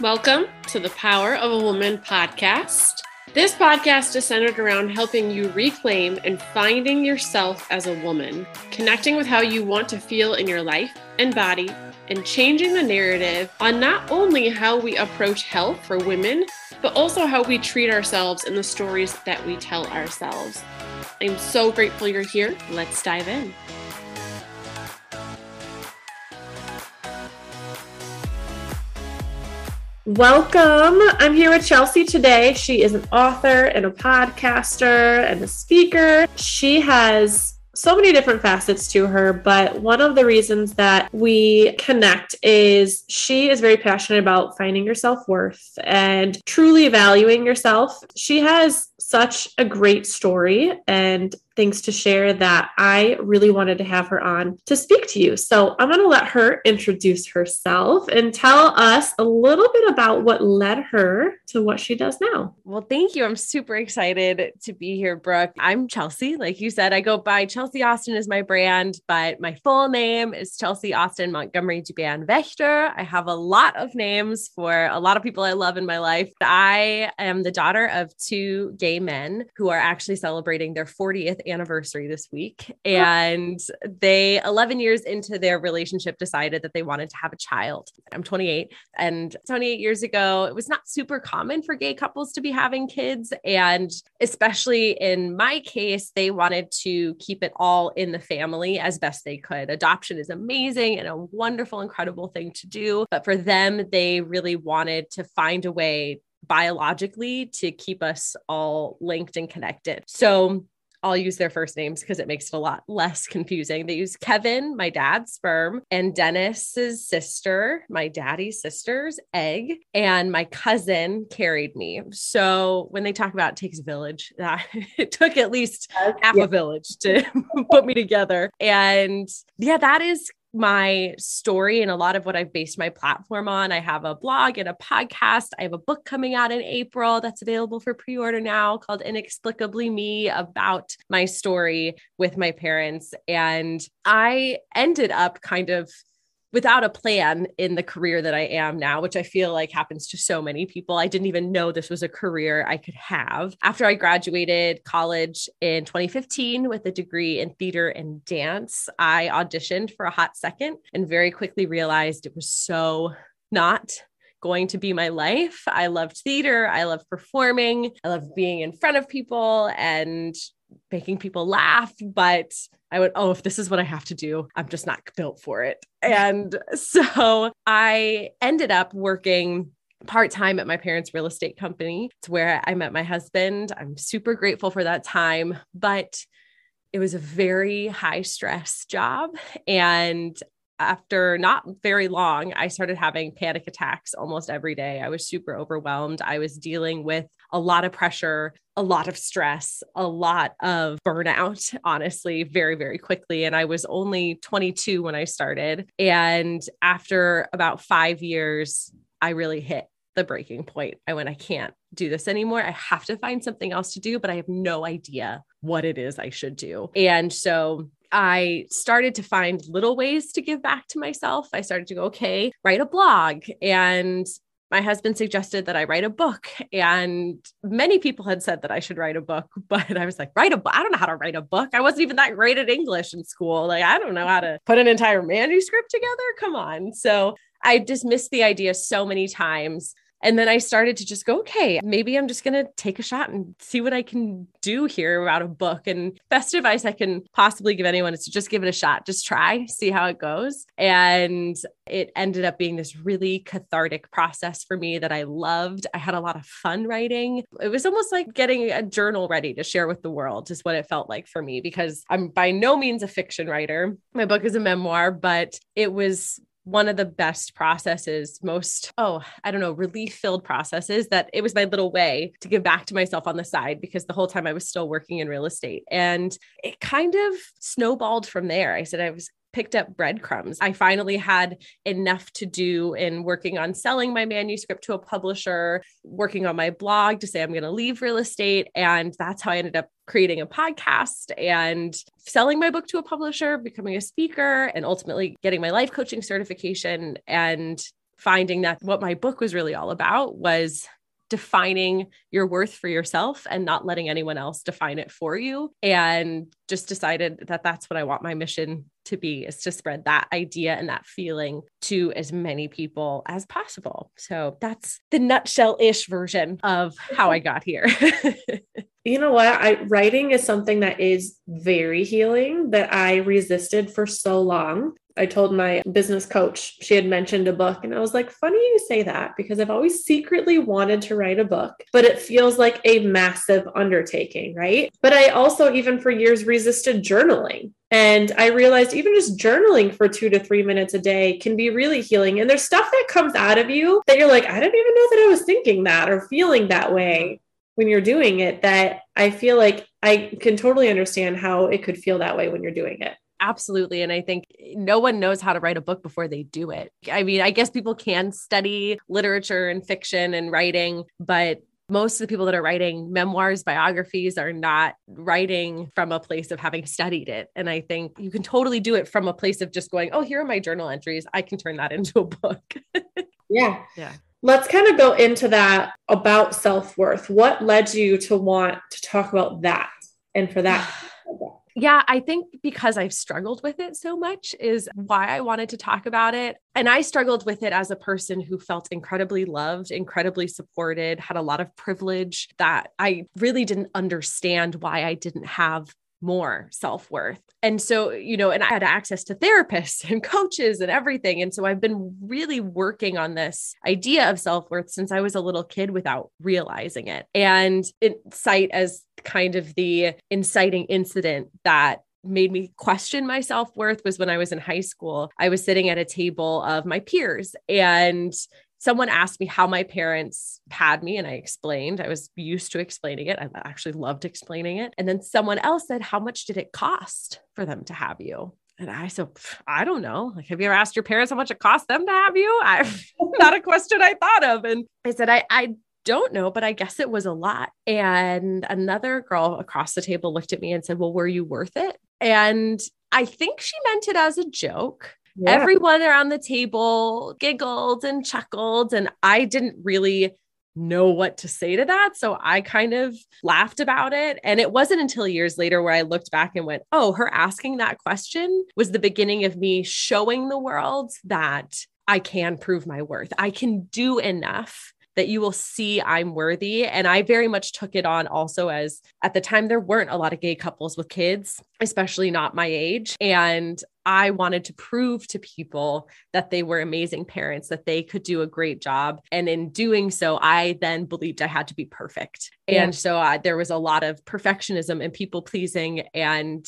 Welcome to the Power of a Woman podcast. This podcast is centered around helping you reclaim and finding yourself as a woman, connecting with how you want to feel in your life and body, and changing the narrative on not only how we approach health for women, but also how we treat ourselves and the stories that we tell ourselves. I'm so grateful you're here. Let's dive in. Welcome. I'm here with Chelsea today. She is an author and a podcaster and a speaker. She has so many different facets to her, but one of the reasons that we connect is she is very passionate about finding your self worth and truly valuing yourself. She has such a great story and things to share that I really wanted to have her on to speak to you. So I'm going to let her introduce herself and tell us a little bit about what led her to what she does now. Well, thank you. I'm super excited to be here, Brooke. I'm Chelsea. Like you said, I go by Chelsea Austin is my brand, but my full name is Chelsea Austin Montgomery Duban Vechter. I have a lot of names for a lot of people I love in my life. I am the daughter of two gay men who are actually celebrating their 40th anniversary this week. And they, 11 years into their relationship, decided that they wanted to have a child. I'm 28. And 28 years ago, it was not super common for gay couples to be having kids. And especially in my case, they wanted to keep it all in the family as best they could. Adoption is amazing and a wonderful, incredible thing to do. But for them, they really wanted to find a way biologically to keep us all linked and connected. So I'll use their first names because it makes it a lot less confusing. They use Kevin, my dad's sperm, and Dennis's sister, my daddy's sister's egg, and my cousin carried me. So when they talk about it takes a village, that it took at least half yeah. a village to put me together. And yeah, that is my story and a lot of what I've based my platform on. I have a blog and a podcast. I have a book coming out in April that's available for pre order now called Inexplicably Me about my story with my parents. And I ended up kind of without a plan in the career that I am now, which I feel like happens to so many people. I didn't even know this was a career I could have. After I graduated college in 2015 with a degree in theater and dance, I auditioned for a hot second and very quickly realized it was so not going to be my life. I loved theater. I loved performing. I loved being in front of people and making people laugh, but I went, oh, if this is what I have to do, I'm just not built for it. And so I ended up working part time at my parents' real estate company. It's where I met my husband. I'm super grateful for that time, but it was a very high stress job. And after not very long, I started having panic attacks almost every day. I was super overwhelmed. I was dealing with a lot of pressure, a lot of stress, a lot of burnout, honestly, very, very quickly. And I was only 22 when I started. And after about five years, I really hit the breaking point. I went, I can't do this anymore. I have to find something else to do, but I have no idea what it is I should do. And so I started to find little ways to give back to myself. I started to go, okay, write a blog. And my husband suggested that I write a book. And many people had said that I should write a book, but I was like, write a book. I don't know how to write a book. I wasn't even that great at English in school. Like, I don't know how to put an entire manuscript together. Come on. So I dismissed the idea so many times. And then I started to just go, okay, maybe I'm just going to take a shot and see what I can do here about a book. And best advice I can possibly give anyone is to just give it a shot, just try, see how it goes. And it ended up being this really cathartic process for me that I loved. I had a lot of fun writing. It was almost like getting a journal ready to share with the world, is what it felt like for me, because I'm by no means a fiction writer. My book is a memoir, but it was one of the best processes, most, oh, I don't know, relief filled processes that it was my little way to give back to myself on the side because the whole time I was still working in real estate. And it kind of snowballed from there. I said I was picked up breadcrumbs. I finally had enough to do in working on selling my manuscript to a publisher, working on my blog to say I'm going to leave real estate. And that's how I ended up creating a podcast and selling my book to a publisher, becoming a speaker, and ultimately getting my life coaching certification. And finding that what my book was really all about was defining your worth for yourself and not letting anyone else define it for you. And just decided that that's what I want my mission to be is to spread that idea and that feeling to as many people as possible. So that's the nutshell ish version of how I got here. you know what? I writing is something that is very healing that I resisted for so long. I told my business coach, she had mentioned a book, and I was like, funny you say that because I've always secretly wanted to write a book, but it feels like a massive undertaking, right? But I also, even for years, resisted journaling. And I realized even just journaling for two to three minutes a day can be really healing. And there's stuff that comes out of you that you're like, I didn't even know that I was thinking that or feeling that way when you're doing it that I feel like I can totally understand how it could feel that way when you're doing it. Absolutely. And I think no one knows how to write a book before they do it. I mean, I guess people can study literature and fiction and writing, but most of the people that are writing memoirs, biographies are not writing from a place of having studied it. And I think you can totally do it from a place of just going, oh, here are my journal entries. I can turn that into a book. yeah. Yeah. Let's kind of go into that about self worth. What led you to want to talk about that and for that? Yeah, I think because I've struggled with it so much is why I wanted to talk about it. And I struggled with it as a person who felt incredibly loved, incredibly supported, had a lot of privilege that I really didn't understand why I didn't have more self worth. And so, you know, and I had access to therapists and coaches and everything. And so I've been really working on this idea of self worth since I was a little kid without realizing it. And it cite as kind of the inciting incident that made me question my self worth was when I was in high school. I was sitting at a table of my peers and someone asked me how my parents had me and I explained. I was used to explaining it. I actually loved explaining it. And then someone else said, How much did it cost for them to have you? And I said, I don't know. Like, have you ever asked your parents how much it cost them to have you? I not a question I thought of. And I said, I, I don't know, but I guess it was a lot. And another girl across the table looked at me and said, Well, were you worth it? And I think she meant it as a joke. Yeah. Everyone around the table giggled and chuckled, and I didn't really know what to say to that. So I kind of laughed about it. And it wasn't until years later where I looked back and went, oh, her asking that question was the beginning of me showing the world that I can prove my worth. I can do enough that you will see I'm worthy. And I very much took it on also as at the time, there weren't a lot of gay couples with kids, especially not my age. And I wanted to prove to people that they were amazing parents, that they could do a great job. And in doing so, I then believed I had to be perfect. Yeah. And so uh, there was a lot of perfectionism and people pleasing and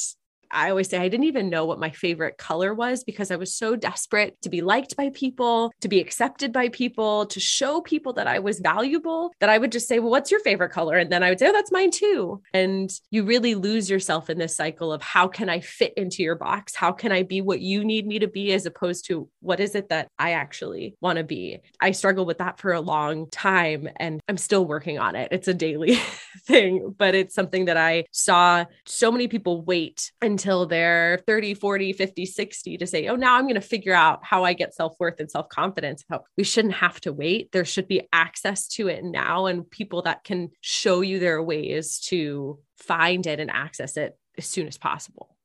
I always say I didn't even know what my favorite color was because I was so desperate to be liked by people, to be accepted by people, to show people that I was valuable that I would just say, Well, what's your favorite color? And then I would say, Oh, that's mine too. And you really lose yourself in this cycle of how can I fit into your box? How can I be what you need me to be as opposed to what is it that I actually want to be? I struggled with that for a long time and I'm still working on it. It's a daily thing, but it's something that I saw so many people wait until until they're 30, 40, 50, 60 to say, oh, now I'm going to figure out how I get self worth and self confidence. We shouldn't have to wait. There should be access to it now and people that can show you their ways to find it and access it as soon as possible.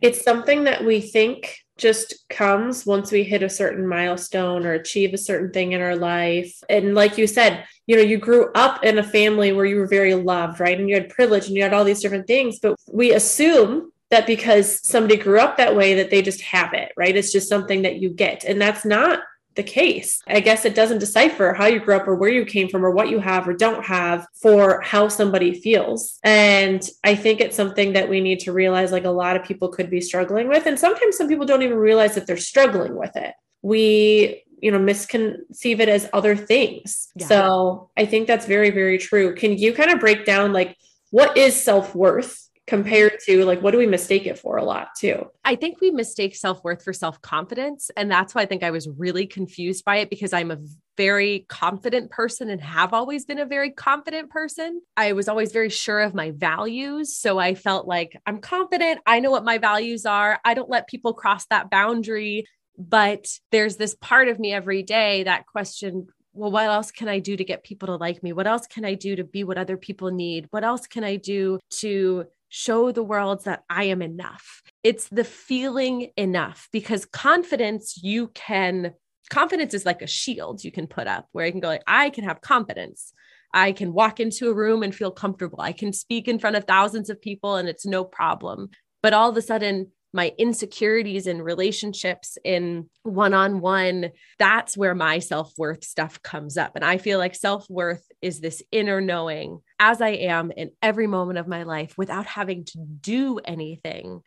It's something that we think just comes once we hit a certain milestone or achieve a certain thing in our life. And like you said, you know, you grew up in a family where you were very loved, right? And you had privilege and you had all these different things, but we assume that because somebody grew up that way that they just have it, right? It's just something that you get. And that's not the case. I guess it doesn't decipher how you grew up or where you came from or what you have or don't have for how somebody feels. And I think it's something that we need to realize like a lot of people could be struggling with. And sometimes some people don't even realize that they're struggling with it. We you know misconceive it as other things yeah. so i think that's very very true can you kind of break down like what is self-worth compared to like what do we mistake it for a lot too? I think we mistake self-worth for self-confidence and that's why i think i was really confused by it because i'm a very confident person and have always been a very confident person. I was always very sure of my values so i felt like i'm confident. I know what my values are. I don't let people cross that boundary. But there's this part of me every day that question well, what else can I do to get people to like me? What else can I do to be what other people need? What else can I do to show the world that I am enough? It's the feeling enough because confidence, you can, confidence is like a shield you can put up where you can go, like, I can have confidence. I can walk into a room and feel comfortable. I can speak in front of thousands of people and it's no problem. But all of a sudden, my insecurities in relationships in one-on-one that's where my self-worth stuff comes up. And i feel like self-worth is this inner knowing as i am in every moment of my life without having to do anything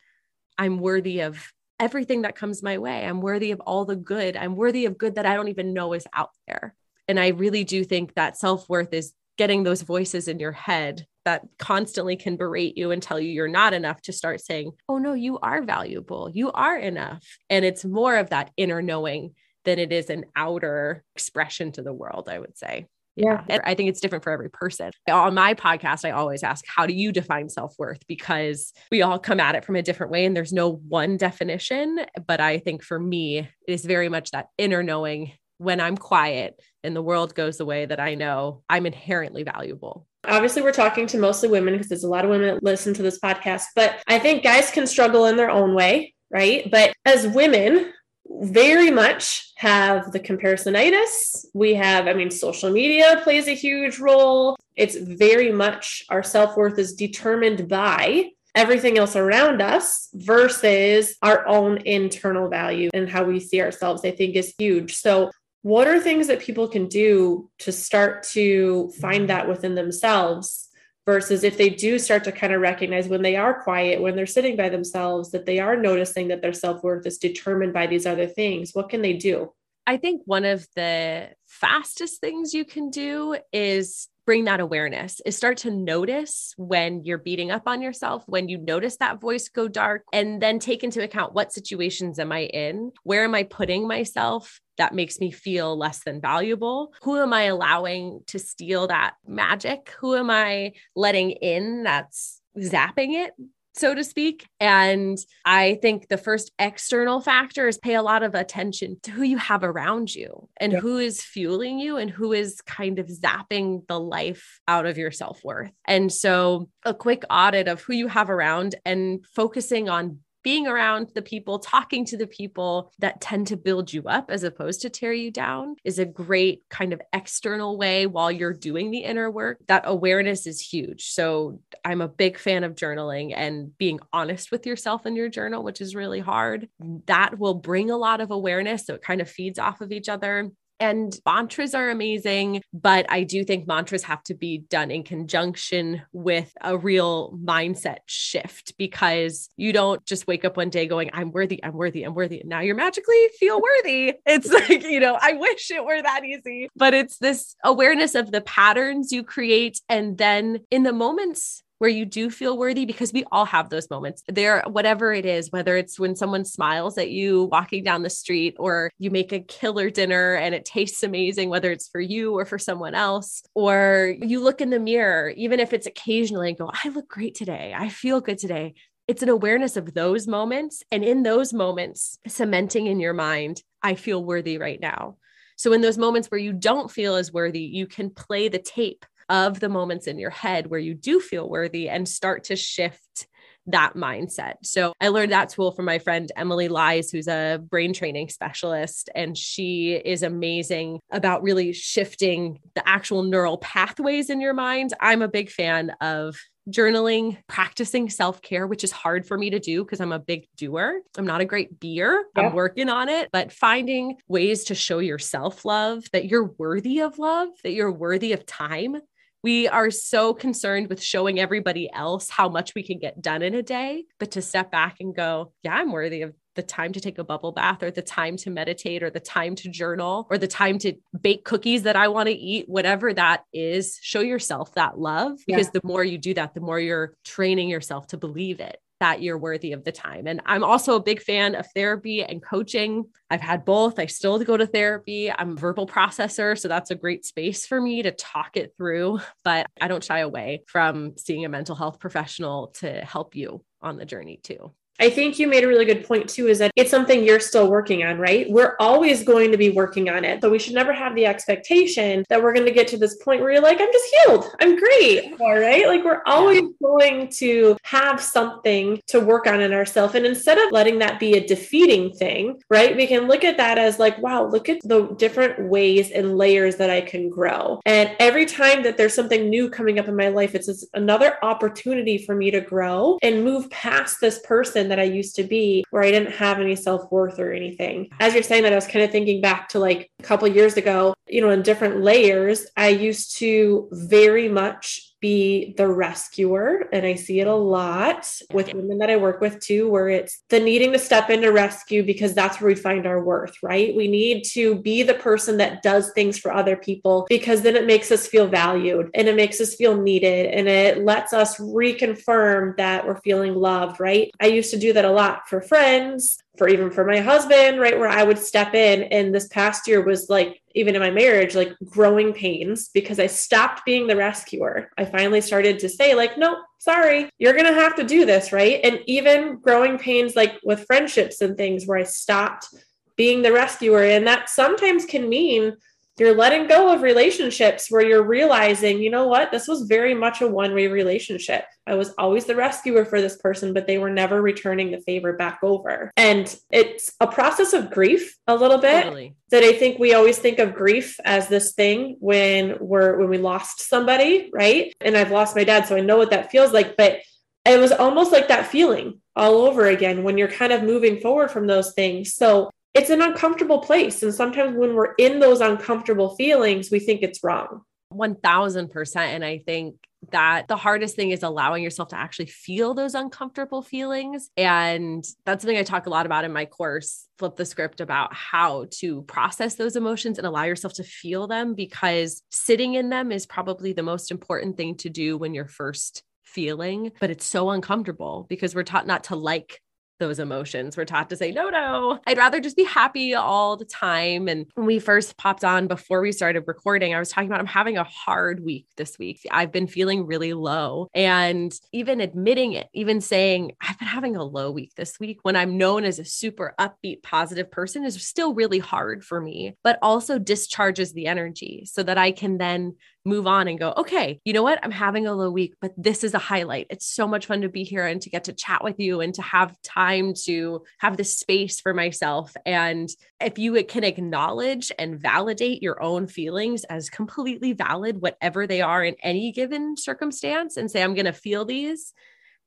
i'm worthy of everything that comes my way. I'm worthy of all the good. I'm worthy of good that i don't even know is out there. And i really do think that self-worth is getting those voices in your head that constantly can berate you and tell you you're not enough to start saying, oh, no, you are valuable. You are enough. And it's more of that inner knowing than it is an outer expression to the world, I would say. Yeah. And I think it's different for every person. On my podcast, I always ask, how do you define self worth? Because we all come at it from a different way and there's no one definition. But I think for me, it is very much that inner knowing when I'm quiet and the world goes the way that I know I'm inherently valuable. Obviously, we're talking to mostly women because there's a lot of women that listen to this podcast, but I think guys can struggle in their own way, right? But as women, very much have the comparisonitis. We have, I mean, social media plays a huge role. It's very much our self worth is determined by everything else around us versus our own internal value and how we see ourselves, I think is huge. So, what are things that people can do to start to find that within themselves versus if they do start to kind of recognize when they are quiet when they're sitting by themselves that they are noticing that their self-worth is determined by these other things? What can they do? I think one of the fastest things you can do is bring that awareness is start to notice when you're beating up on yourself, when you notice that voice go dark, and then take into account what situations am I in? Where am I putting myself? That makes me feel less than valuable. Who am I allowing to steal that magic? Who am I letting in that's zapping it so to speak. And I think the first external factor is pay a lot of attention to who you have around you and who is fueling you and who is kind of zapping the life out of your self worth. And so, a quick audit of who you have around and focusing on being around the people, talking to the people that tend to build you up as opposed to tear you down is a great kind of external way while you're doing the inner work. That awareness is huge. So I'm a big fan of journaling and being honest with yourself in your journal, which is really hard. That will bring a lot of awareness. So it kind of feeds off of each other. And mantras are amazing, but I do think mantras have to be done in conjunction with a real mindset shift because you don't just wake up one day going, I'm worthy, I'm worthy, I'm worthy. And now you're magically feel worthy. It's like, you know, I wish it were that easy, but it's this awareness of the patterns you create. And then in the moments where you do feel worthy because we all have those moments. There whatever it is whether it's when someone smiles at you walking down the street or you make a killer dinner and it tastes amazing whether it's for you or for someone else or you look in the mirror even if it's occasionally and go i look great today. I feel good today. It's an awareness of those moments and in those moments cementing in your mind i feel worthy right now. So in those moments where you don't feel as worthy you can play the tape of the moments in your head where you do feel worthy and start to shift that mindset. So I learned that tool from my friend Emily Lies, who's a brain training specialist, and she is amazing about really shifting the actual neural pathways in your mind. I'm a big fan of journaling, practicing self care, which is hard for me to do because I'm a big doer. I'm not a great beer. Yeah. I'm working on it, but finding ways to show yourself love, that you're worthy of love, that you're worthy of time, we are so concerned with showing everybody else how much we can get done in a day, but to step back and go, yeah, I'm worthy of the time to take a bubble bath or the time to meditate or the time to journal or the time to bake cookies that I want to eat, whatever that is, show yourself that love because yeah. the more you do that, the more you're training yourself to believe it that you're worthy of the time. And I'm also a big fan of therapy and coaching. I've had both. I still go to therapy. I'm a verbal processor. So that's a great space for me to talk it through. But I don't shy away from seeing a mental health professional to help you on the journey too. I think you made a really good point too is that it's something you're still working on, right? We're always going to be working on it. So we should never have the expectation that we're going to get to this point where you're like, I'm just healed. I'm great. All right. Like we're always going to have something to work on in ourselves. And instead of letting that be a defeating thing, right, we can look at that as like, wow, look at the different ways and layers that I can grow. And every time that there's something new coming up in my life, it's another opportunity for me to grow and move past this person that I used to be where I didn't have any self worth or anything. As you're saying that, I was kind of thinking back to like a couple years ago, you know, in different layers, I used to very much be the rescuer. And I see it a lot with women that I work with too, where it's the needing to step into rescue because that's where we find our worth, right? We need to be the person that does things for other people because then it makes us feel valued and it makes us feel needed and it lets us reconfirm that we're feeling loved, right? I used to do that a lot for friends, for even for my husband, right? Where I would step in. And this past year was like, even in my marriage, like growing pains because I stopped being the rescuer. I finally started to say, like, no, sorry, you're going to have to do this, right? And even growing pains, like with friendships and things where I stopped being the rescuer. And that sometimes can mean you're letting go of relationships where you're realizing, you know what, this was very much a one way relationship. I was always the rescuer for this person, but they were never returning the favor back over. And it's a process of grief a little bit totally. that I think we always think of grief as this thing when we're when we lost somebody, right? And I've lost my dad, so I know what that feels like, but it was almost like that feeling all over again when you're kind of moving forward from those things. So it's an uncomfortable place. And sometimes when we're in those uncomfortable feelings, we think it's wrong. 1000%. And I think that the hardest thing is allowing yourself to actually feel those uncomfortable feelings. And that's something I talk a lot about in my course, Flip the Script, about how to process those emotions and allow yourself to feel them because sitting in them is probably the most important thing to do when you're first feeling, but it's so uncomfortable because we're taught not to like those emotions. We're taught to say, no, no, I'd rather just be happy all the time. And when we first popped on before we started recording, I was talking about I'm having a hard week this week. I've been feeling really low. And even admitting it, even saying, I've been having a low week this week when I'm known as a super upbeat, positive person is still really hard for me, but also discharges the energy so that I can then move on and go, okay, you know what? I'm having a low week, but this is a highlight. It's so much fun to be here and to get to chat with you and to have time to have this space for myself. And if you can acknowledge and validate your own feelings as completely valid, whatever they are in any given circumstance, and say, I'm going to feel these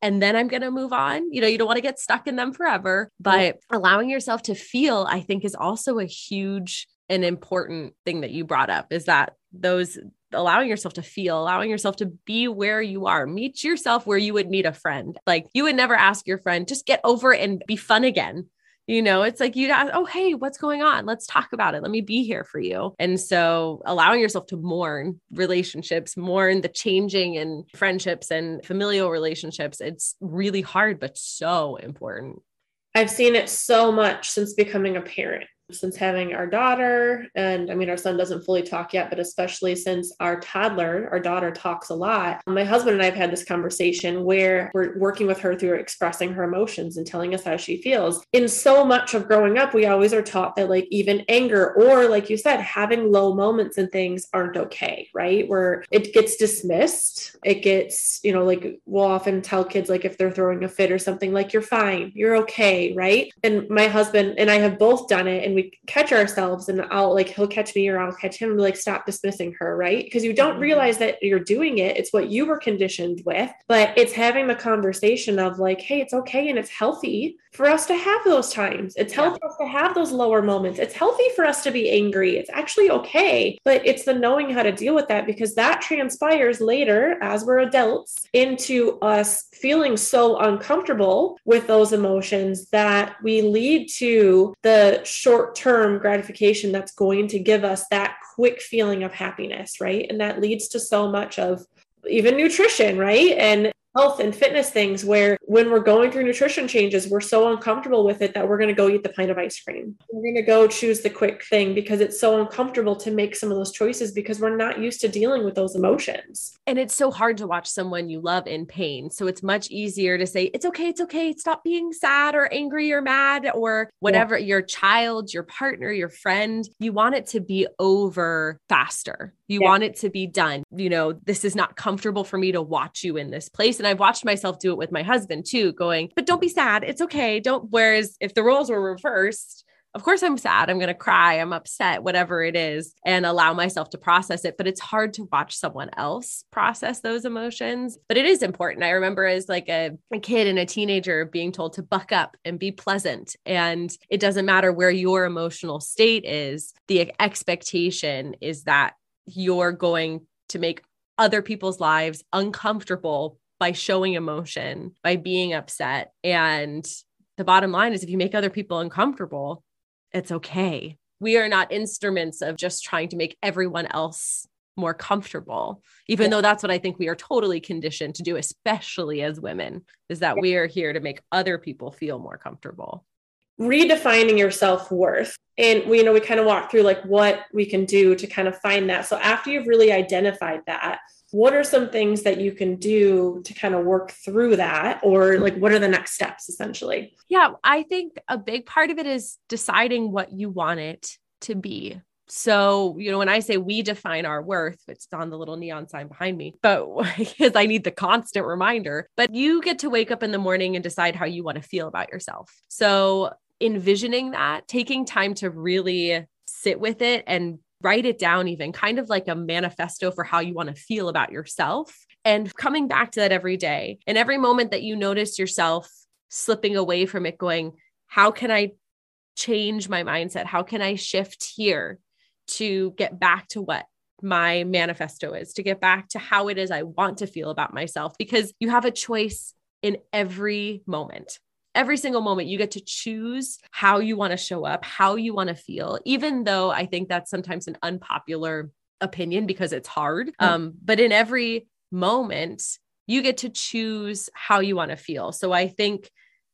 and then I'm going to move on. You know, you don't want to get stuck in them forever, but allowing yourself to feel, I think, is also a huge and important thing that you brought up is that those allowing yourself to feel, allowing yourself to be where you are. Meet yourself where you would meet a friend. Like you would never ask your friend, just get over and be fun again. You know, it's like you'd ask, oh, hey, what's going on? Let's talk about it. Let me be here for you. And so allowing yourself to mourn relationships, mourn the changing in friendships and familial relationships, it's really hard, but so important. I've seen it so much since becoming a parent since having our daughter and i mean our son doesn't fully talk yet but especially since our toddler our daughter talks a lot. My husband and i have had this conversation where we're working with her through expressing her emotions and telling us how she feels. In so much of growing up we always are taught that like even anger or like you said having low moments and things aren't okay right? Where it gets dismissed. It gets you know like we'll often tell kids like if they're throwing a fit or something like you're fine. You're okay right? And my husband and i have both done it and we we catch ourselves and I'll like he'll catch me or I'll catch him and like stop dismissing her, right? Because you don't mm-hmm. realize that you're doing it. It's what you were conditioned with, but it's having the conversation of like, hey, it's okay and it's healthy for us to have those times. It's healthy yeah. to have those lower moments. It's healthy for us to be angry. It's actually okay, but it's the knowing how to deal with that because that transpires later as we're adults into us feeling so uncomfortable with those emotions that we lead to the short term gratification that's going to give us that quick feeling of happiness, right? And that leads to so much of even nutrition, right? And health and fitness things where when we're going through nutrition changes, we're so uncomfortable with it that we're going to go eat the pint of ice cream. We're going to go choose the quick thing because it's so uncomfortable to make some of those choices because we're not used to dealing with those emotions. And it's so hard to watch someone you love in pain. So it's much easier to say, it's okay, it's okay. Stop being sad or angry or mad or whatever yeah. your child, your partner, your friend. You want it to be over faster. You yeah. want it to be done. You know, this is not comfortable for me to watch you in this place. And I've watched myself do it with my husband too, going, but don't be sad. It's okay. Don't. Whereas if the roles were reversed, of course I'm sad. I'm going to cry. I'm upset, whatever it is, and allow myself to process it. But it's hard to watch someone else process those emotions. But it is important. I remember as like a, a kid and a teenager being told to buck up and be pleasant. And it doesn't matter where your emotional state is, the expectation is that you're going to make other people's lives uncomfortable by showing emotion, by being upset. And the bottom line is if you make other people uncomfortable, it's okay. We are not instruments of just trying to make everyone else more comfortable, even yeah. though that's what I think we are totally conditioned to do, especially as women, is that we are here to make other people feel more comfortable. Redefining your self worth. And we, you know, we kind of walk through like what we can do to kind of find that. So after you've really identified that, what are some things that you can do to kind of work through that? Or like what are the next steps essentially? Yeah i think a big part of it is deciding what you want it to be. So, you know, when I say we define our worth, it's on the little neon sign behind me, but because I need the constant reminder, but you get to wake up in the morning and decide how you want to feel about yourself. So, envisioning that, taking time to really sit with it and write it down, even kind of like a manifesto for how you want to feel about yourself. And coming back to that every day. And every moment that you notice yourself slipping away from it, going, how can I change my mindset? How can I shift here to get back to what my manifesto is, to get back to how it is I want to feel about myself? Because you have a choice in every moment every single moment you get to choose how you want to show up, how you want to feel, even though I think that's sometimes an unpopular opinion because it's hard. Um, but in every moment, you get to choose how you want to feel. So I think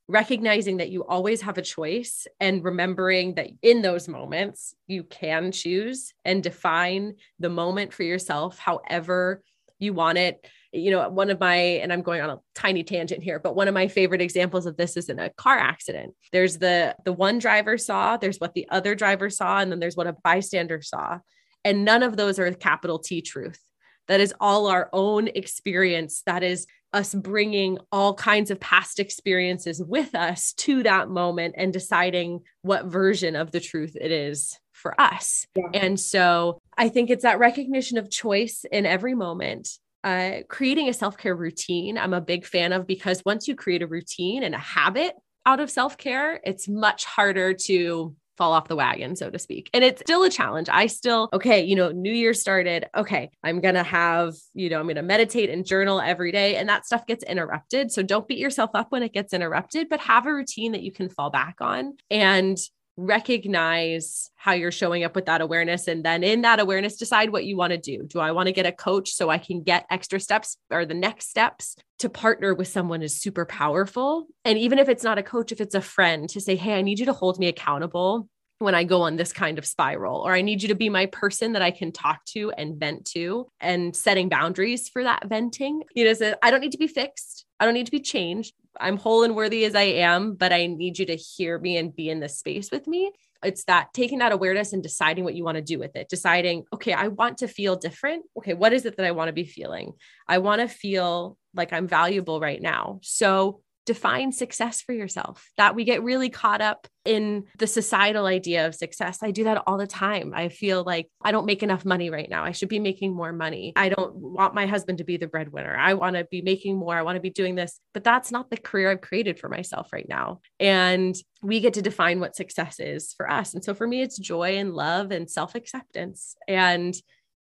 recognizing that you always have a choice and remembering that in those moments you can choose and define the moment for yourself however you want it you know, one of my, and I'm going on a tiny tangent here, but one of my favorite examples of this is in a car accident. There's the the one driver saw, there's what the other driver saw, and then there's what a bystander saw. And none of those are capital T truth. That is all our own experience. That is us bringing all kinds of past experiences with us to that moment and deciding what version of the truth it is for us. Yeah. And so I think it's that recognition of choice in every moment uh, creating a self care routine, I'm a big fan of because once you create a routine and a habit out of self care, it's much harder to fall off the wagon, so to speak. And it's still a challenge. I still, okay, you know, New Year started. Okay, I'm going to have, you know, I'm going to meditate and journal every day. And that stuff gets interrupted. So don't beat yourself up when it gets interrupted, but have a routine that you can fall back on. And recognize how you're showing up with that awareness and then in that awareness decide what you want to do do i want to get a coach so i can get extra steps or the next steps to partner with someone is super powerful and even if it's not a coach if it's a friend to say hey i need you to hold me accountable when I go on this kind of spiral, or I need you to be my person that I can talk to and vent to, and setting boundaries for that venting. You know, so I don't need to be fixed. I don't need to be changed. I'm whole and worthy as I am, but I need you to hear me and be in this space with me. It's that taking that awareness and deciding what you want to do with it, deciding, okay, I want to feel different. Okay, what is it that I want to be feeling? I want to feel like I'm valuable right now. So define success for yourself. That we get really caught up in the societal idea of success. I do that all the time. I feel like I don't make enough money right now. I should be making more money. I don't want my husband to be the breadwinner. I want to be making more. I want to be doing this, but that's not the career I've created for myself right now. And we get to define what success is for us. And so for me, it's joy and love and self acceptance. And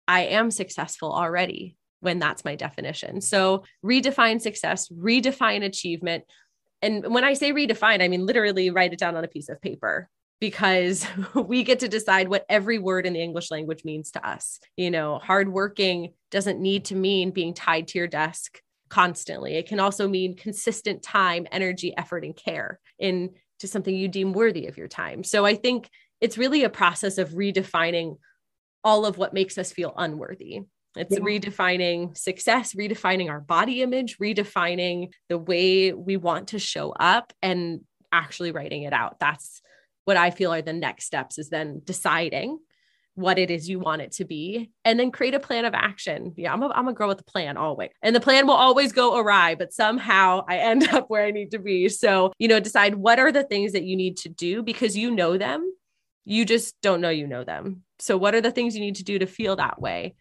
I am successful already when that's my definition. So redefine success, redefine achievement. And when I say redefine, I mean literally write it down on a piece of paper because we get to decide what every word in the English language means to us. You know, hardworking doesn't need to mean being tied to your desk constantly. It can also mean consistent time, energy, effort, and care into something you deem worthy of your time. So I think it's really a process of redefining all of what makes us feel unworthy. It's yeah. redefining success, redefining our body image, redefining the way we want to show up and actually writing it out. That's what I feel are the next steps is then deciding what it is you want it to be and then create a plan of action. Yeah, I'm a, I'm a girl with a plan always. And the plan will always go awry, but somehow I end up where I need to be. So, you know, decide what are the things that you need to do because you know them. You just don't know you know them. So, what are the things you need to do to feel that way?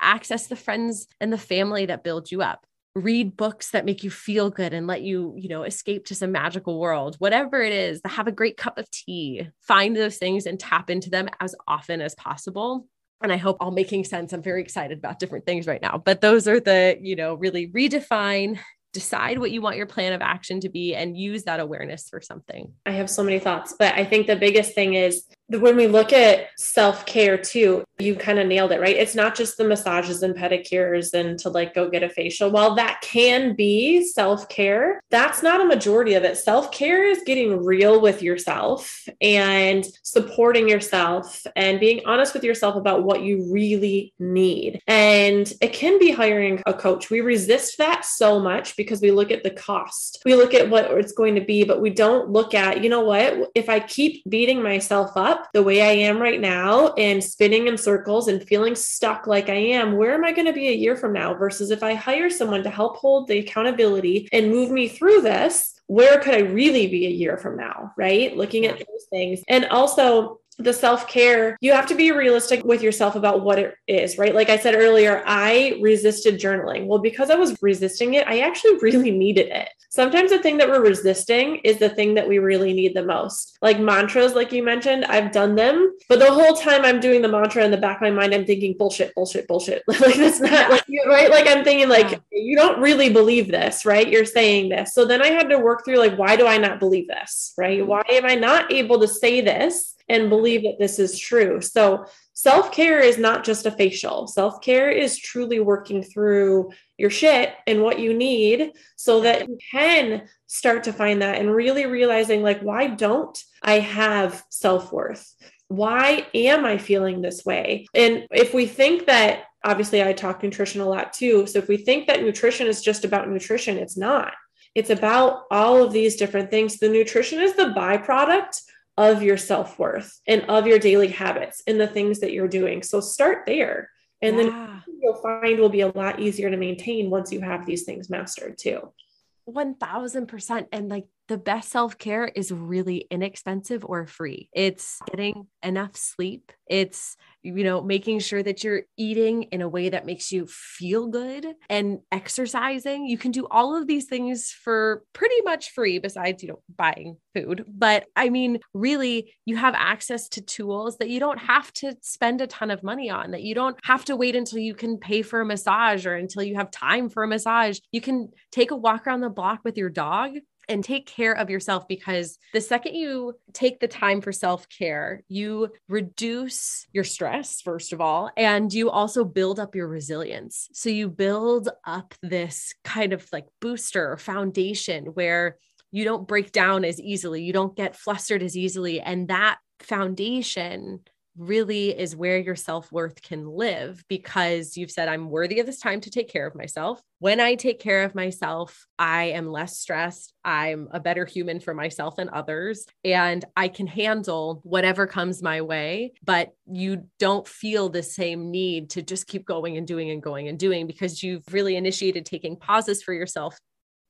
Access the friends and the family that build you up read books that make you feel good and let you, you know, escape to some magical world, whatever it is, have a great cup of tea, find those things and tap into them as often as possible. And I hope all making sense. I'm very excited about different things right now, but those are the, you know, really redefine, decide what you want your plan of action to be and use that awareness for something. I have so many thoughts, but I think the biggest thing is when we look at self care too, you kind of nailed it, right? It's not just the massages and pedicures and to like go get a facial. While that can be self care, that's not a majority of it. Self care is getting real with yourself and supporting yourself and being honest with yourself about what you really need. And it can be hiring a coach. We resist that so much because we look at the cost, we look at what it's going to be, but we don't look at, you know what, if I keep beating myself up, the way I am right now and spinning in circles and feeling stuck like I am, where am I going to be a year from now? Versus if I hire someone to help hold the accountability and move me through this, where could I really be a year from now? Right? Looking at those things. And also, the self care, you have to be realistic with yourself about what it is, right? Like I said earlier, I resisted journaling. Well, because I was resisting it, I actually really needed it. Sometimes the thing that we're resisting is the thing that we really need the most. Like mantras, like you mentioned, I've done them, but the whole time I'm doing the mantra in the back of my mind, I'm thinking bullshit, bullshit, bullshit. like that's not like, right? Like I'm thinking, like, you don't really believe this, right? You're saying this. So then I had to work through, like, why do I not believe this, right? Mm-hmm. Why am I not able to say this? And believe that this is true. So, self care is not just a facial. Self care is truly working through your shit and what you need so that you can start to find that and really realizing, like, why don't I have self worth? Why am I feeling this way? And if we think that, obviously, I talk nutrition a lot too. So, if we think that nutrition is just about nutrition, it's not. It's about all of these different things. The nutrition is the byproduct of your self worth and of your daily habits and the things that you're doing. So start there. And yeah. then you'll find will be a lot easier to maintain once you have these things mastered too. 1000%. And like the best self care is really inexpensive or free. It's getting enough sleep. It's, you know, making sure that you're eating in a way that makes you feel good and exercising. You can do all of these things for pretty much free, besides, you know, buying food. But I mean, really, you have access to tools that you don't have to spend a ton of money on, that you don't have to wait until you can pay for a massage or until you have time for a massage. You can take a walk around the block with your dog and take care of yourself because the second you take the time for self care, you reduce your stress, first of all, and you also build up your resilience. So you build up this kind of like booster or foundation where you don't break down as easily, you don't get flustered as easily. And that foundation really is where your self worth can live because you've said, I'm worthy of this time to take care of myself. When I take care of myself, I am less stressed. I'm a better human for myself and others, and I can handle whatever comes my way. But you don't feel the same need to just keep going and doing and going and doing because you've really initiated taking pauses for yourself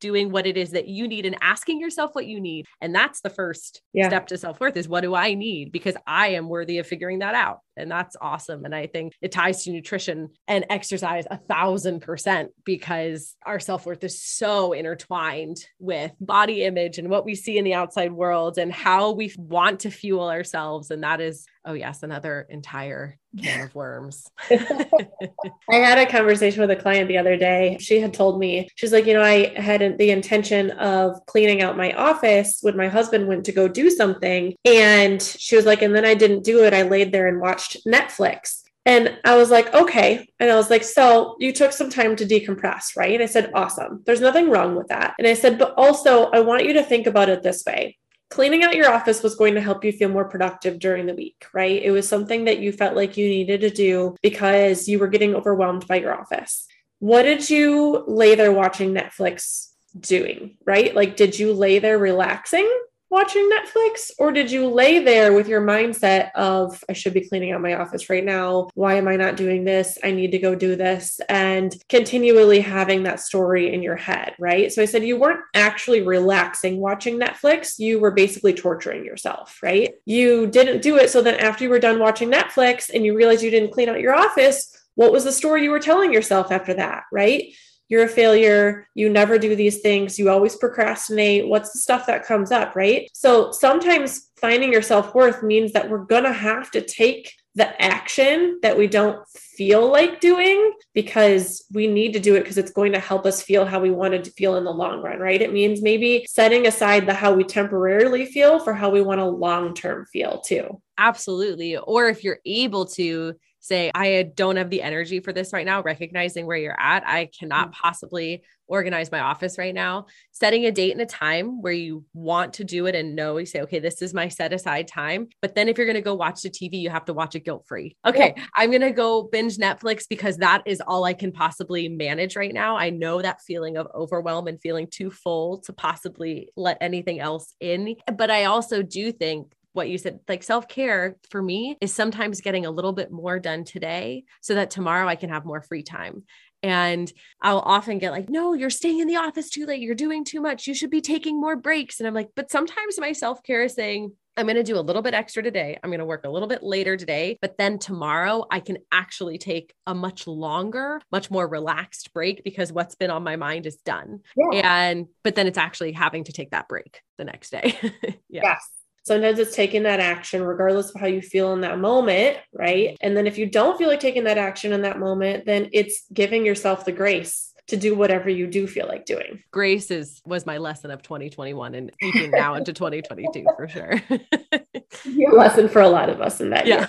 doing what it is that you need and asking yourself what you need. And that's the first yeah. step to self worth is what do I need? Because I am worthy of figuring that out. And that's awesome. And I think it ties to nutrition and exercise a thousand percent because our self worth is so intertwined with body image and what we see in the outside world and how we want to fuel ourselves. And that is, oh, yes, another entire can of worms. I had a conversation with a client the other day. She had told me, she's like, you know, I had the intention of cleaning out my office when my husband went to go do something. And she was like, and then I didn't do it. I laid there and watched Netflix. And I was like, okay. And I was like, so you took some time to decompress, right? And I said, awesome. There's nothing wrong with that. And I said, but also, I want you to think about it this way cleaning out your office was going to help you feel more productive during the week, right? It was something that you felt like you needed to do because you were getting overwhelmed by your office. What did you lay there watching Netflix doing, right? Like, did you lay there relaxing? Watching Netflix or did you lay there with your mindset of I should be cleaning out my office right now? Why am I not doing this? I need to go do this and continually having that story in your head, right? So I said you weren't actually relaxing watching Netflix, you were basically torturing yourself, right? You didn't do it so then after you were done watching Netflix and you realized you didn't clean out your office, what was the story you were telling yourself after that, right? You're a failure, you never do these things, you always procrastinate. What's the stuff that comes up, right? So sometimes finding your self worth means that we're going to have to take the action that we don't feel like doing because we need to do it because it's going to help us feel how we wanted to feel in the long run, right? It means maybe setting aside the how we temporarily feel for how we want to long term feel too. Absolutely. Or if you're able to, say, I don't have the energy for this right now, recognizing where you're at. I cannot mm. possibly organize my office right now. Setting a date and a time where you want to do it and know you say, okay, this is my set aside time. But then if you're going to go watch the TV, you have to watch it guilt free. Okay, yeah. I'm going to go binge Netflix because that is all I can possibly manage right now. I know that feeling of overwhelm and feeling too full to possibly let anything else in. But I also do think what you said, like self care for me is sometimes getting a little bit more done today so that tomorrow I can have more free time. And I'll often get like, no, you're staying in the office too late. You're doing too much. You should be taking more breaks. And I'm like, but sometimes my self care is saying, I'm going to do a little bit extra today. I'm going to work a little bit later today, but then tomorrow I can actually take a much longer, much more relaxed break because what's been on my mind is done. Yeah. And, but then it's actually having to take that break the next day. yeah. Yes. Sometimes it's taking that action, regardless of how you feel in that moment, right? And then if you don't feel like taking that action in that moment, then it's giving yourself the grace to do whatever you do feel like doing. Grace is was my lesson of 2021 and even now into 2022 for sure. Your lesson for a lot of us in that yeah.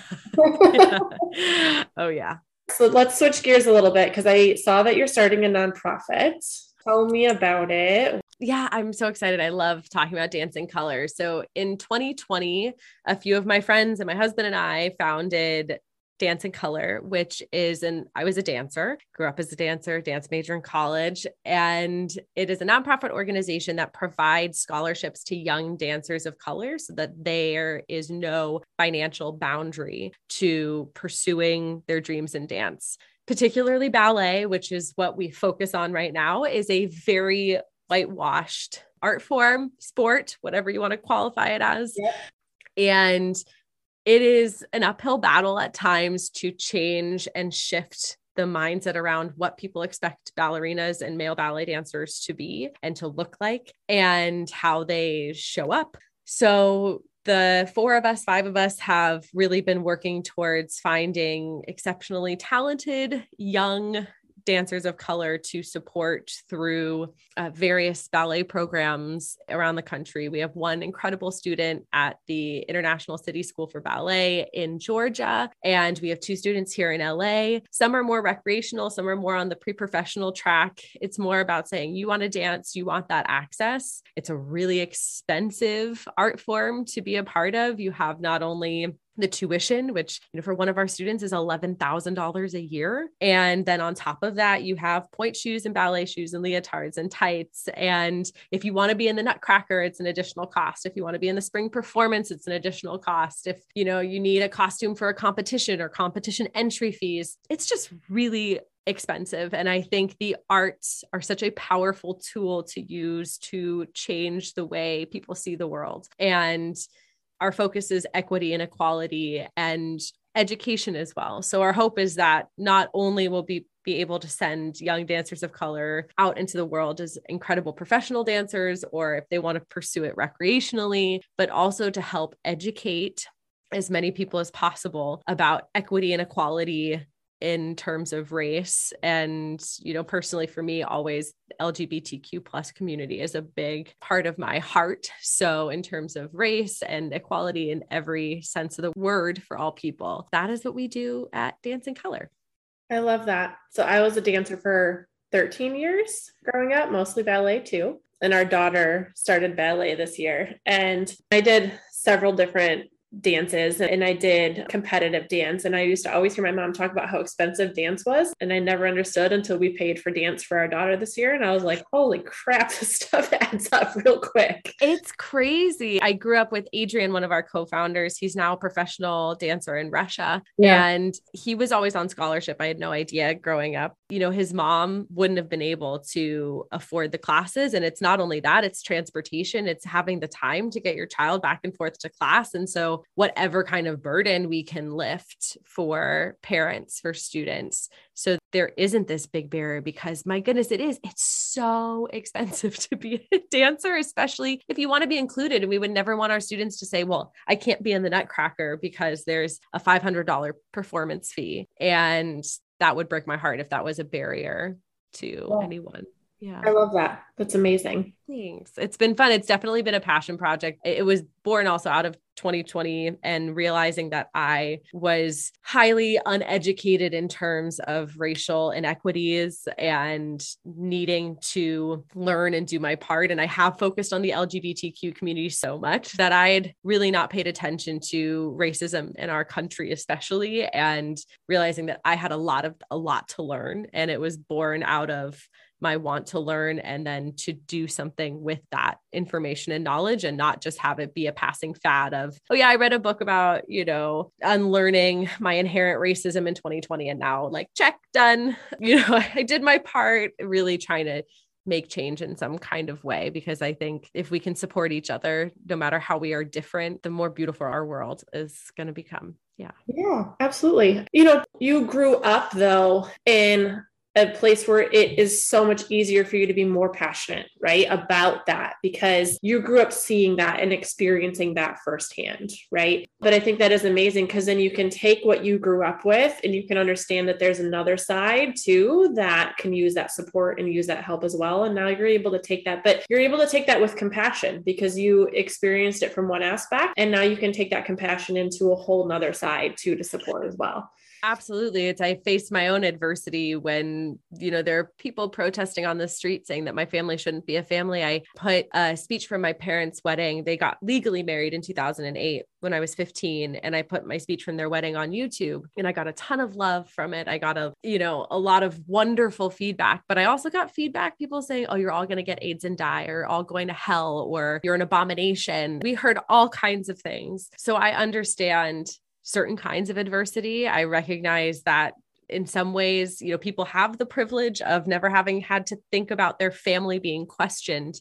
yeah. Oh yeah. So let's switch gears a little bit because I saw that you're starting a nonprofit. Tell me about it yeah, I'm so excited. I love talking about Dance in Colors. So in 2020, a few of my friends and my husband and I founded Dance in Color, which is an I was a dancer, grew up as a dancer, dance major in college, and it is a nonprofit organization that provides scholarships to young dancers of color so that there is no financial boundary to pursuing their dreams in dance particularly ballet, which is what we focus on right now, is a very whitewashed art form, sport, whatever you want to qualify it as. Yep. And it is an uphill battle at times to change and shift the mindset around what people expect ballerinas and male ballet dancers to be and to look like and how they show up. So the four of us, five of us have really been working towards finding exceptionally talented young dancers of color to support through uh, various ballet programs around the country. We have one incredible student at the International City School for Ballet in Georgia, and we have two students here in LA. Some are more recreational, some are more on the pre professional track. It's more about saying, you want to dance, you want that access. It's a really expensive art form to be a part of. You have not only the tuition, which you know for one of our students is eleven thousand dollars a year, and then on top of that, you have pointe shoes and ballet shoes and leotards and tights. And if you want to be in the Nutcracker, it's an additional cost. If you want to be in the spring performance, it's an additional cost. If you know you need a costume for a competition or competition entry fees, it's just really expensive. And I think the arts are such a powerful tool to use to change the way people see the world. And our focus is equity and equality and education as well. So our hope is that not only will be be able to send young dancers of color out into the world as incredible professional dancers or if they want to pursue it recreationally, but also to help educate as many people as possible about equity and equality in terms of race. And you know personally for me always lgbtq plus community is a big part of my heart. So in terms of race and equality in every sense of the word for all people that is what we do at dance in color. I love that. So i was a dancer for 13 years growing up mostly ballet too. And our daughter started ballet this year. And i did several different dances and I did competitive dance. And I used to always hear my mom talk about how expensive dance was. And I never understood until we paid for dance for our daughter this year. And I was like, holy crap, this stuff adds up real quick. It's crazy. I grew up with Adrian, one of our co founders. He's now a professional dancer in Russia. Yeah. And he was always on scholarship. I had no idea growing up. You know, his mom wouldn't have been able to afford the classes. And it's not only that, it's transportation, it's having the time to get your child back and forth to class. And so whatever kind of burden we can lift for parents, for students. So there isn't this big barrier because my goodness, it is. It's so expensive to be a dancer, especially if you want to be included. And we would never want our students to say, well, I can't be in the Nutcracker because there's a $500 performance fee. And that would break my heart if that was a barrier to yeah. anyone. Yeah. I love that. That's amazing. Thanks. It's been fun. It's definitely been a passion project. It was born also out of 2020 and realizing that I was highly uneducated in terms of racial inequities and needing to learn and do my part. And I have focused on the LGBTQ community so much that I had really not paid attention to racism in our country, especially, and realizing that I had a lot of a lot to learn. And it was born out of my want to learn and then to do something with that information and knowledge and not just have it be a passing fad of, oh, yeah, I read a book about, you know, unlearning my inherent racism in 2020 and now like check, done. You know, I did my part, really trying to make change in some kind of way because I think if we can support each other, no matter how we are different, the more beautiful our world is going to become. Yeah. Yeah, absolutely. You know, you grew up though in a place where it is so much easier for you to be more passionate, right, about that because you grew up seeing that and experiencing that firsthand, right? But I think that is amazing because then you can take what you grew up with and you can understand that there's another side too that can use that support and use that help as well. And now you're able to take that, but you're able to take that with compassion because you experienced it from one aspect. And now you can take that compassion into a whole nother side too to support as well. Absolutely. It's I faced my own adversity when, you know, there are people protesting on the street saying that my family shouldn't be a family. I put a speech from my parents' wedding. They got legally married in 2008 when I was 15 and I put my speech from their wedding on YouTube and I got a ton of love from it. I got a, you know, a lot of wonderful feedback, but I also got feedback people saying, "Oh, you're all going to get AIDS and die or all going to hell or you're an abomination." We heard all kinds of things. So I understand certain kinds of adversity. I recognize that in some ways, you know, people have the privilege of never having had to think about their family being questioned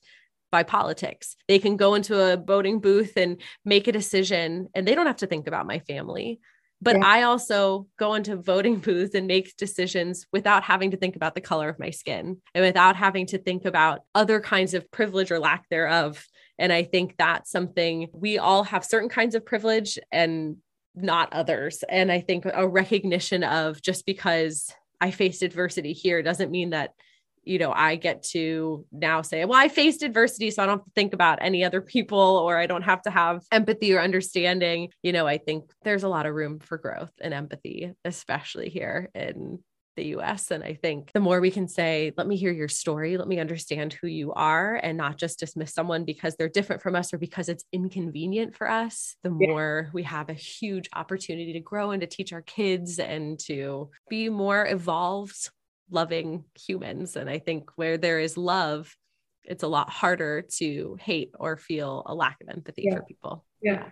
by politics. They can go into a voting booth and make a decision and they don't have to think about my family. But yeah. I also go into voting booths and make decisions without having to think about the color of my skin and without having to think about other kinds of privilege or lack thereof. And I think that's something we all have certain kinds of privilege and not others. And I think a recognition of just because I faced adversity here doesn't mean that you know, I get to now say, well, I faced adversity, so I don't have to think about any other people or I don't have to have empathy or understanding. You know, I think there's a lot of room for growth and empathy, especially here in the US. And I think the more we can say, let me hear your story, let me understand who you are, and not just dismiss someone because they're different from us or because it's inconvenient for us, the yeah. more we have a huge opportunity to grow and to teach our kids and to be more evolved, loving humans. And I think where there is love, it's a lot harder to hate or feel a lack of empathy yeah. for people. yeah. yeah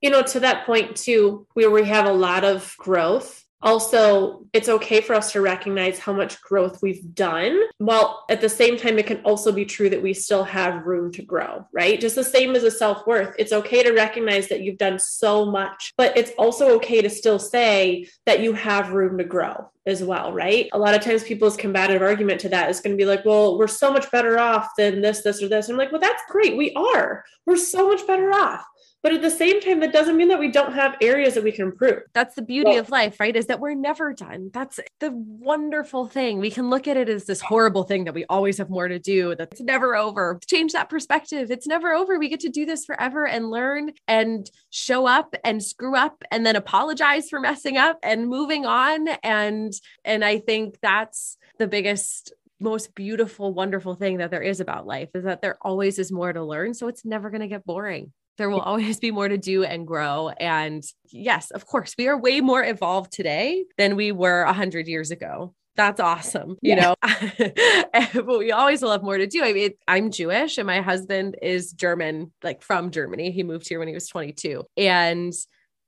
you know to that point too where we have a lot of growth also it's okay for us to recognize how much growth we've done while at the same time it can also be true that we still have room to grow right? Just the same as a self-worth. It's okay to recognize that you've done so much but it's also okay to still say that you have room to grow as well, right? A lot of times people's combative argument to that is going to be like, well, we're so much better off than this, this, or this. And I'm like, well, that's great. We are. We're so much better off. But at the same time, that doesn't mean that we don't have areas that we can improve. That's the beauty well, of life, right? Is that we're never done. That's the wonderful thing. We can look at it as this horrible thing that we always have more to do, that's never over. Change that perspective. It's never over. We get to do this forever and learn and show up and screw up and then apologize for messing up and moving on. And and I think that's the biggest most beautiful, wonderful thing that there is about life is that there always is more to learn. So it's never going to get boring there will always be more to do and grow. And yes, of course, we are way more evolved today than we were a hundred years ago. That's awesome. You yeah. know, but we always will have more to do. I mean, I'm Jewish and my husband is German, like from Germany. He moved here when he was 22. And,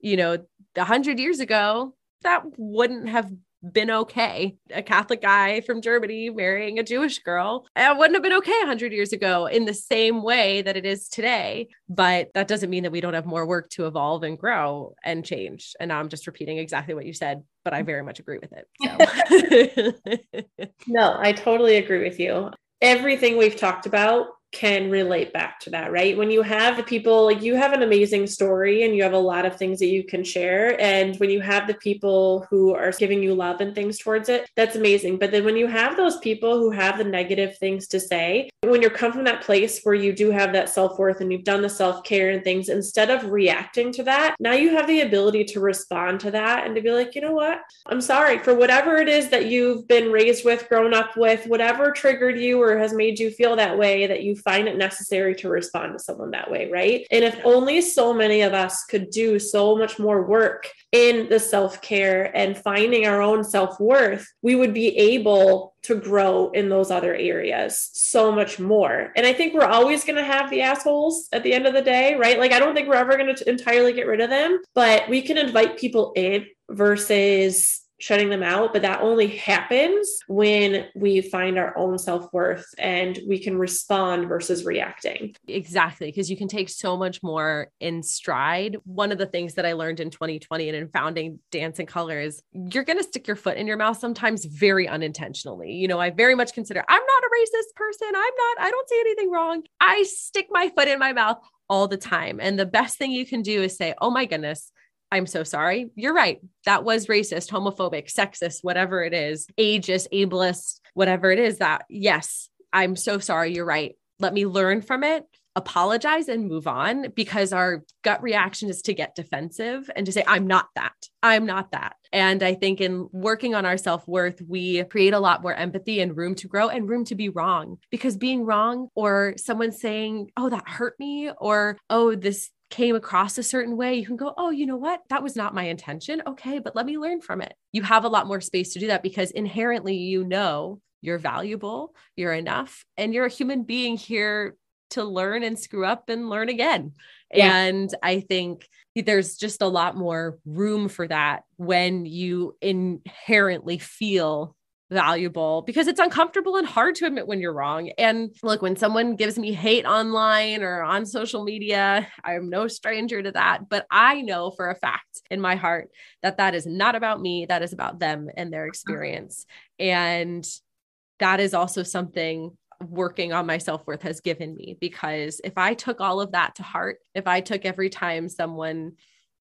you know, a hundred years ago, that wouldn't have been okay. A Catholic guy from Germany marrying a Jewish girl. It wouldn't have been okay 100 years ago in the same way that it is today. But that doesn't mean that we don't have more work to evolve and grow and change. And now I'm just repeating exactly what you said, but I very much agree with it. So. no, I totally agree with you. Everything we've talked about can relate back to that, right? When you have the people, like you have an amazing story and you have a lot of things that you can share. And when you have the people who are giving you love and things towards it, that's amazing. But then when you have those people who have the negative things to say, when you're come from that place where you do have that self worth and you've done the self care and things, instead of reacting to that, now you have the ability to respond to that and to be like, you know what? I'm sorry for whatever it is that you've been raised with, grown up with, whatever triggered you or has made you feel that way that you find it necessary to respond to someone that way, right? And if only so many of us could do so much more work in the self care and finding our own self worth, we would be able to grow in those other areas so much more. And I think we're always going to have the assholes at the end of the day, right? Like, I don't think we're ever going to entirely get rid of them, but we can invite people in versus shutting them out, but that only happens when we find our own self worth and we can respond versus reacting. Exactly. Because you can take so much more in stride. One of the things that I learned in 2020 and in founding Dance in Color is you're going to stick your foot in your mouth sometimes very unintentionally. You know, I very much consider I'm not a racist person. I'm not, I don't see anything wrong. I stick my foot in my mouth all the time. And the best thing you can do is say, oh my goodness, I'm so sorry. You're right. That was racist, homophobic, sexist, whatever it is, ageist, ableist, whatever it is that, yes, I'm so sorry. You're right. Let me learn from it, apologize, and move on because our gut reaction is to get defensive and to say, I'm not that. I'm not that. And I think in working on our self worth, we create a lot more empathy and room to grow and room to be wrong because being wrong or someone saying, oh, that hurt me, or oh, this came across a certain way, you can go, oh, you know what? That was not my intention. Okay, but let me learn from it. You have a lot more space to do that because inherently you know you're valuable, you're enough, and you're a human being here to learn and screw up and learn again. Yeah. And I think there's just a lot more room for that when you inherently feel valuable because it's uncomfortable and hard to admit when you're wrong. And look, when someone gives me hate online or on social media, I'm no stranger to that. But I know for a fact in my heart that that is not about me, that is about them and their mm-hmm. experience. And that is also something working on my self worth has given me because if I took all of that to heart, if I took every time someone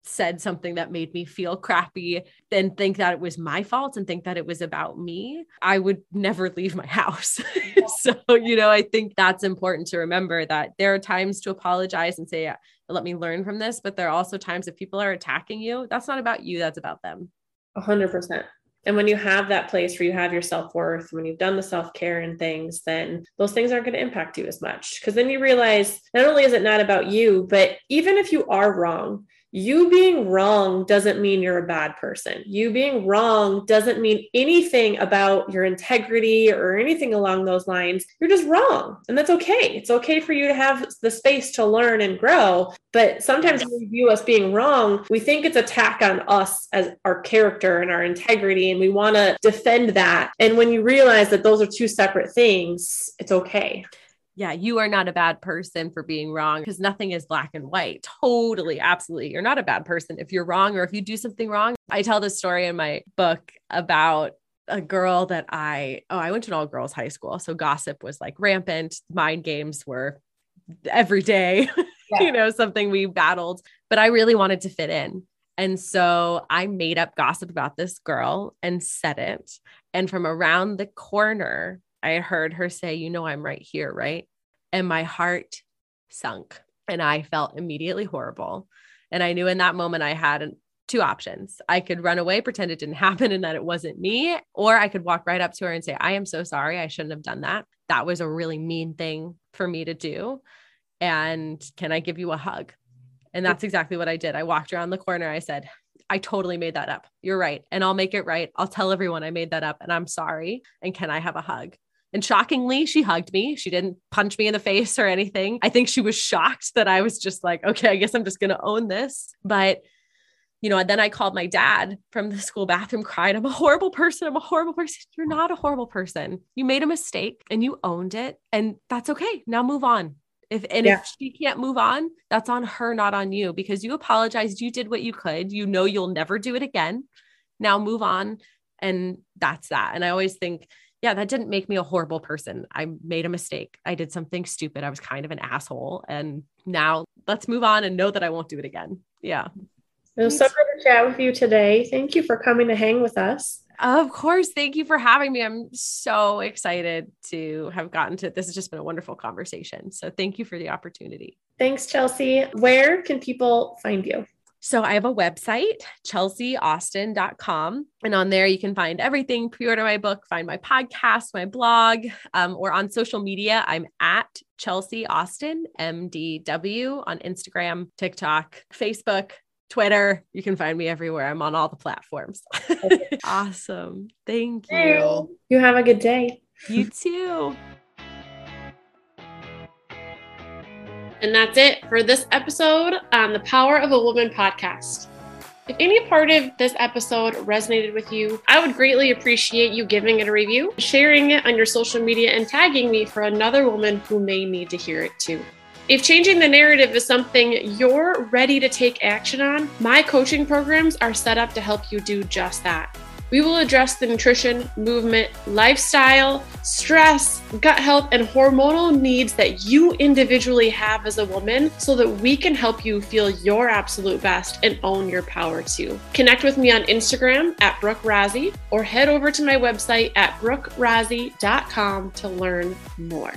said something that made me feel crappy, then think that it was my fault and think that it was about me, I would never leave my house. so, you know, I think that's important to remember that there are times to apologize and say, let me learn from this. But there are also times if people are attacking you, that's not about you, that's about them. A hundred percent. And when you have that place where you have your self worth, when you've done the self care and things, then those things aren't going to impact you as much. Because then you realize not only is it not about you, but even if you are wrong, you being wrong doesn't mean you're a bad person. You being wrong doesn't mean anything about your integrity or anything along those lines. You're just wrong. And that's okay. It's okay for you to have the space to learn and grow. But sometimes when we view us being wrong, we think it's attack on us as our character and our integrity, and we want to defend that. And when you realize that those are two separate things, it's okay yeah, you are not a bad person for being wrong because nothing is black and white. Totally, absolutely. You're not a bad person if you're wrong or if you do something wrong. I tell this story in my book about a girl that I, oh, I went to an all girls high school. So gossip was like rampant. Mind games were every day, yeah. you know, something we battled. But I really wanted to fit in. And so I made up gossip about this girl and said it. And from around the corner, I heard her say, You know, I'm right here, right? And my heart sunk and I felt immediately horrible. And I knew in that moment I had two options. I could run away, pretend it didn't happen and that it wasn't me, or I could walk right up to her and say, I am so sorry. I shouldn't have done that. That was a really mean thing for me to do. And can I give you a hug? And that's exactly what I did. I walked around the corner. I said, I totally made that up. You're right. And I'll make it right. I'll tell everyone I made that up and I'm sorry. And can I have a hug? And shockingly, she hugged me. She didn't punch me in the face or anything. I think she was shocked that I was just like, okay, I guess I'm just going to own this. But, you know, and then I called my dad from the school bathroom, cried, I'm a horrible person. I'm a horrible person. You're not a horrible person. You made a mistake and you owned it. And that's okay. Now move on. If and yeah. if she can't move on, that's on her, not on you, because you apologized. You did what you could. You know you'll never do it again. Now move on. And that's that. And I always think yeah, that didn't make me a horrible person. I made a mistake. I did something stupid. I was kind of an asshole. And now let's move on and know that I won't do it again. Yeah. It was so good to chat with you today. Thank you for coming to hang with us. Of course. Thank you for having me. I'm so excited to have gotten to this. has just been a wonderful conversation. So thank you for the opportunity. Thanks, Chelsea. Where can people find you? So I have a website, chelseaaustin.com. And on there, you can find everything pre order my book, find my podcast, my blog, um, or on social media. I'm at Chelsea Austin, MDW, on Instagram, TikTok, Facebook, Twitter. You can find me everywhere. I'm on all the platforms. awesome. Thank you. You have a good day. You too. And that's it for this episode on the Power of a Woman podcast. If any part of this episode resonated with you, I would greatly appreciate you giving it a review, sharing it on your social media, and tagging me for another woman who may need to hear it too. If changing the narrative is something you're ready to take action on, my coaching programs are set up to help you do just that. We will address the nutrition, movement, lifestyle, stress, gut health, and hormonal needs that you individually have as a woman so that we can help you feel your absolute best and own your power too. Connect with me on Instagram at Brooke Rozzie or head over to my website at brookerozzie.com to learn more.